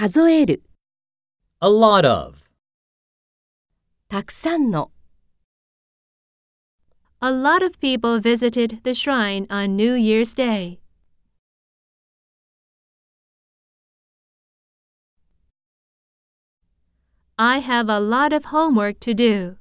数える、A lot of. たくさんの、A lot of people visited the shrine on New Year's Day. I have a lot of homework to do.